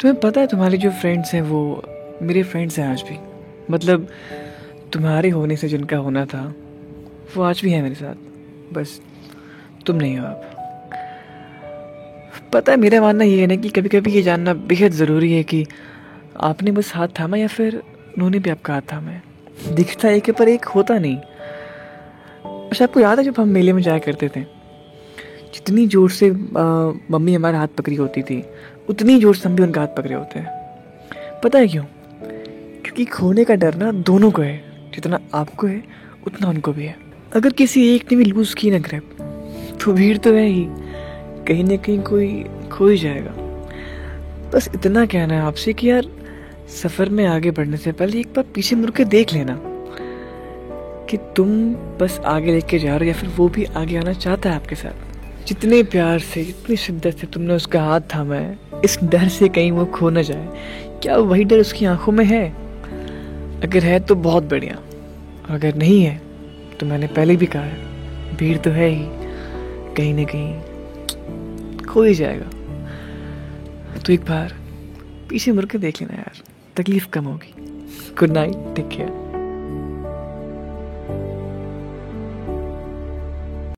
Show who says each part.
Speaker 1: तुम्हें पता है, तुम्हारे जो फ्रेंड्स हैं वो मेरे फ्रेंड्स हैं आज भी। मतलब तुम्हारे होने से जिनका होना था, वो आज भी है मेरे साथ। बस, तुम नहीं हो आप। पता है, मेरा मानना ये है ना कि कभी कभी ये जानना बेहद ज़रूरी है कि आपने बस हाथ थामा या फिर उन्होंने भी आपका हाथ थामा है। दिखता एक पर एक होता नहीं। अच्छा आपको याद है जब हम मेले में जाया करते थे? जितनी ज़ोर से मम्मी हमारा हाथ पकड़ी होती थी, उतनी ज़ोर से हम भी उनका हाथ पकड़े होते हैं। पता है क्यों? क्योंकि खोने का डर ना दोनों को है। जितना आपको है, उतना उनको भी है। अगर किसी एक ने भी लूज़ की ना ग्रैप तो भीड़ तो है ही। कहीं ना कहीं कोई खो ही जाएगा। बस इतना कहना है आपसे कि यार, सफ़र में आगे बढ़ने से पहले एक बार पीछे मुड़ के देख लेना कि तुम बस आगे लेके जा रहे हो या फिर वो भी आगे आना चाहता है आपके साथ। जितने प्यार से, जितनी शिद्दत से तुमने उसका हाथ थामा है, इस डर से कहीं वो खो ना जाए। क्या वही डर उसकी आँखों में है? अगर है तो बहुत बढ़िया। अगर नहीं है तो मैंने पहले भी कहा है, भीड़ तो है ही। कहीं ना कहीं खो ही जाएगा। तो एक बार पीछे मुड़ के देख लेना यार, तकलीफ़ कम होगी। Good night take care